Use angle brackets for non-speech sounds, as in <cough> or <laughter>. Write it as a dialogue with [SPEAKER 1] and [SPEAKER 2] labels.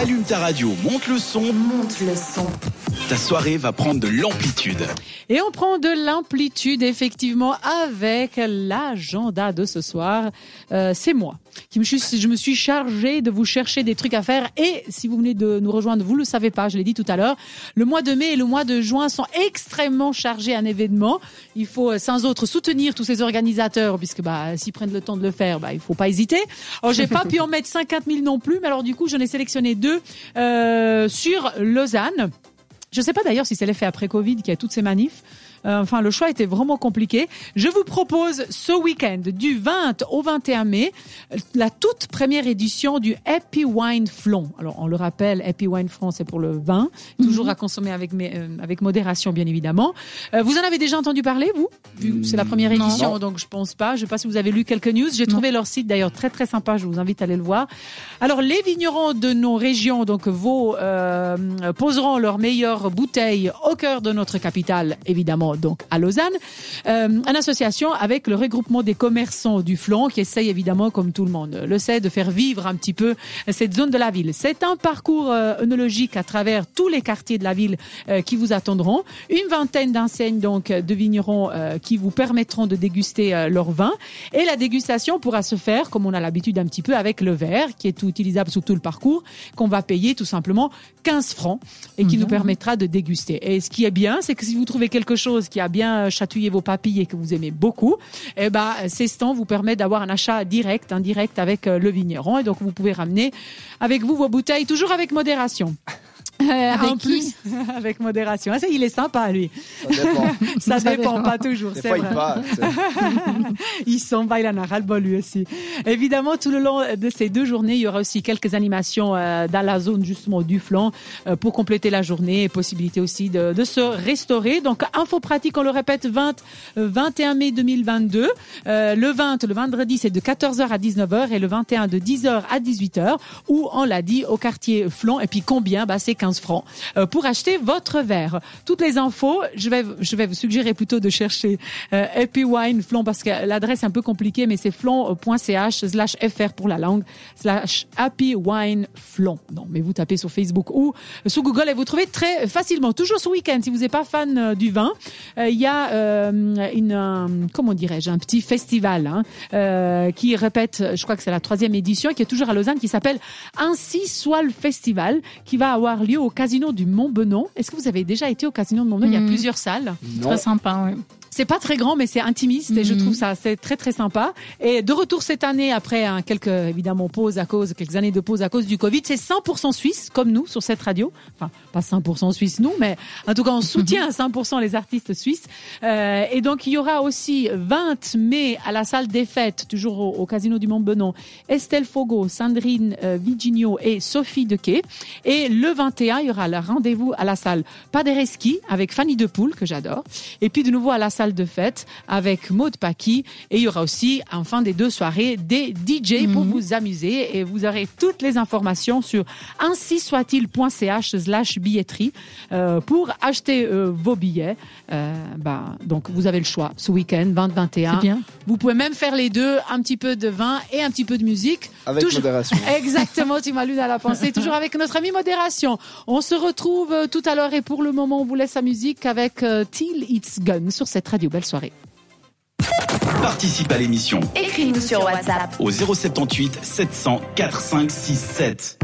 [SPEAKER 1] Allume ta radio, monte le son.
[SPEAKER 2] Monte le son.
[SPEAKER 1] Ta soirée va prendre de l'amplitude.
[SPEAKER 3] Et on prend de l'amplitude effectivement avec l'agenda de ce soir. Euh, c'est moi qui me suis, je me suis chargée de vous chercher des trucs à faire. Et si vous venez de nous rejoindre, vous le savez pas, je l'ai dit tout à l'heure, le mois de mai et le mois de juin sont extrêmement chargés en événements. Il faut euh, sans autre soutenir tous ces organisateurs puisque bah s'ils prennent le temps de le faire, bah il faut pas hésiter. Alors j'ai pas <laughs> pu en mettre 50 000 non plus, mais alors du coup j'en ai sélectionné deux euh, sur Lausanne. Je ne sais pas d'ailleurs si c'est l'effet après Covid qui a toutes ces manifs. Euh, enfin, le choix était vraiment compliqué. Je vous propose ce week-end, du 20 au 21 mai, la toute première édition du Happy Wine Flon. Alors, on le rappelle, Happy Wine Flon, c'est pour le vin, toujours à consommer avec, euh, avec modération, bien évidemment. Euh, vous en avez déjà entendu parler, vous? C'est la première édition, donc je pense pas. Je sais pas si vous avez lu quelques news. J'ai trouvé leur site d'ailleurs très très sympa. Je vous invite à aller le voir. Alors, les vignerons de nos régions, donc vos, poseront leurs meilleures bouteilles au cœur de notre capitale, évidemment donc à Lausanne, euh, en association avec le regroupement des commerçants du flanc qui essaye évidemment, comme tout le monde le sait, de faire vivre un petit peu cette zone de la ville. C'est un parcours euh, œnologique à travers tous les quartiers de la ville euh, qui vous attendront. Une vingtaine d'enseignes donc de vignerons euh, qui vous permettront de déguster leur vin et la dégustation pourra se faire comme on a l'habitude un petit peu avec le verre qui est tout utilisable sur tout le parcours qu'on va payer tout simplement 15 francs et qui nous permettra de déguster. Et ce qui est bien, c'est que si vous trouvez quelque chose qui a bien chatouillé vos papilles et que vous aimez beaucoup, eh ben, ces stands vous permettent d'avoir un achat direct, indirect avec euh, le vigneron. Et donc, vous pouvez ramener avec vous vos bouteilles, toujours avec modération. Euh, en plus, <laughs> avec modération. Ah, ça, il est sympa, lui.
[SPEAKER 4] Ça dépend. <laughs>
[SPEAKER 3] Ça dépend pas toujours,
[SPEAKER 4] Des
[SPEAKER 3] c'est
[SPEAKER 4] fois,
[SPEAKER 3] vrai.
[SPEAKER 4] il <laughs>
[SPEAKER 3] il s'en va, il en a ras le bol lui aussi. Évidemment, tout le long de ces deux journées, il y aura aussi quelques animations euh, dans la zone justement du flanc euh, pour compléter la journée et possibilité aussi de, de se restaurer. Donc, info pratique, on le répète, 20, euh, 21 mai 2022. Euh, le 20, le vendredi, c'est de 14h à 19h et le 21 de 10h à 18h où on l'a dit au quartier flanc. Et puis combien? Bah, c'est 15 francs euh, pour acheter votre verre. Toutes les infos, je vais, je vais vous suggérer plutôt de chercher euh, Happy Wine Flon parce que l'adresse est un peu compliquée, mais c'est flon.ch slash fr pour la langue slash Happy Wine Flon. Non, mais vous tapez sur Facebook ou sur Google et vous trouvez très facilement. Toujours ce week-end, si vous n'êtes pas fan euh, du vin, euh, il y a euh, une, un- comment dirais-je, un petit festival hein, euh, qui répète, je crois que c'est la troisième édition, qui est toujours à Lausanne, qui s'appelle Ainsi soit le festival, qui va avoir lieu au casino du Mont-Benon. Est-ce que vous avez déjà été au casino de Mont-Benon? Il y a
[SPEAKER 5] Mhm.
[SPEAKER 3] plusieurs salles.
[SPEAKER 4] Non.
[SPEAKER 5] Très sympa, oui.
[SPEAKER 3] C'est pas très grand, mais c'est intimiste et je
[SPEAKER 5] Mhm.
[SPEAKER 3] trouve ça c'est très très sympa. Et de retour cette année après hein, quelques évidemment pauses à cause quelques années de pause à cause du Covid, c'est 100% suisse comme nous sur cette radio. Enfin pas 100% suisse nous, mais en tout cas on soutient <laughs> à 100% les artistes suisses. Euh, et donc il y aura aussi 20 mai à la salle des fêtes toujours au, au casino du Mont Benon, Estelle Fogo, Sandrine euh, Vigigno et Sophie Dequet. Et le 21 il y aura le rendez-vous à la salle Paderewski avec Fanny Depoule que j'adore. Et puis de nouveau à la salle de fête avec Maud Paki. Et il y aura aussi, en fin des deux soirées, des DJ pour vous amuser. Et vous aurez toutes les informations sur ainsi soit-il.ch slash billetterie euh, pour acheter euh, vos billets. Euh, bah, donc vous avez le choix ce week-end 20-21.
[SPEAKER 5] C'est bien.
[SPEAKER 3] Vous pouvez même faire les deux, un petit peu de vin et un petit peu de musique.
[SPEAKER 4] Avec
[SPEAKER 3] Toujours-
[SPEAKER 4] modération. <laughs>
[SPEAKER 3] Exactement, tu m'as lu à la pensée. <laughs> Toujours avec notre ami Modération. On se retrouve tout à l'heure et pour le moment, on vous laisse la musique avec Till It's Gun sur cette radio. Belle soirée.
[SPEAKER 1] Participe à l'émission
[SPEAKER 2] Écris-nous sur WhatsApp.
[SPEAKER 1] au 078 700 4567.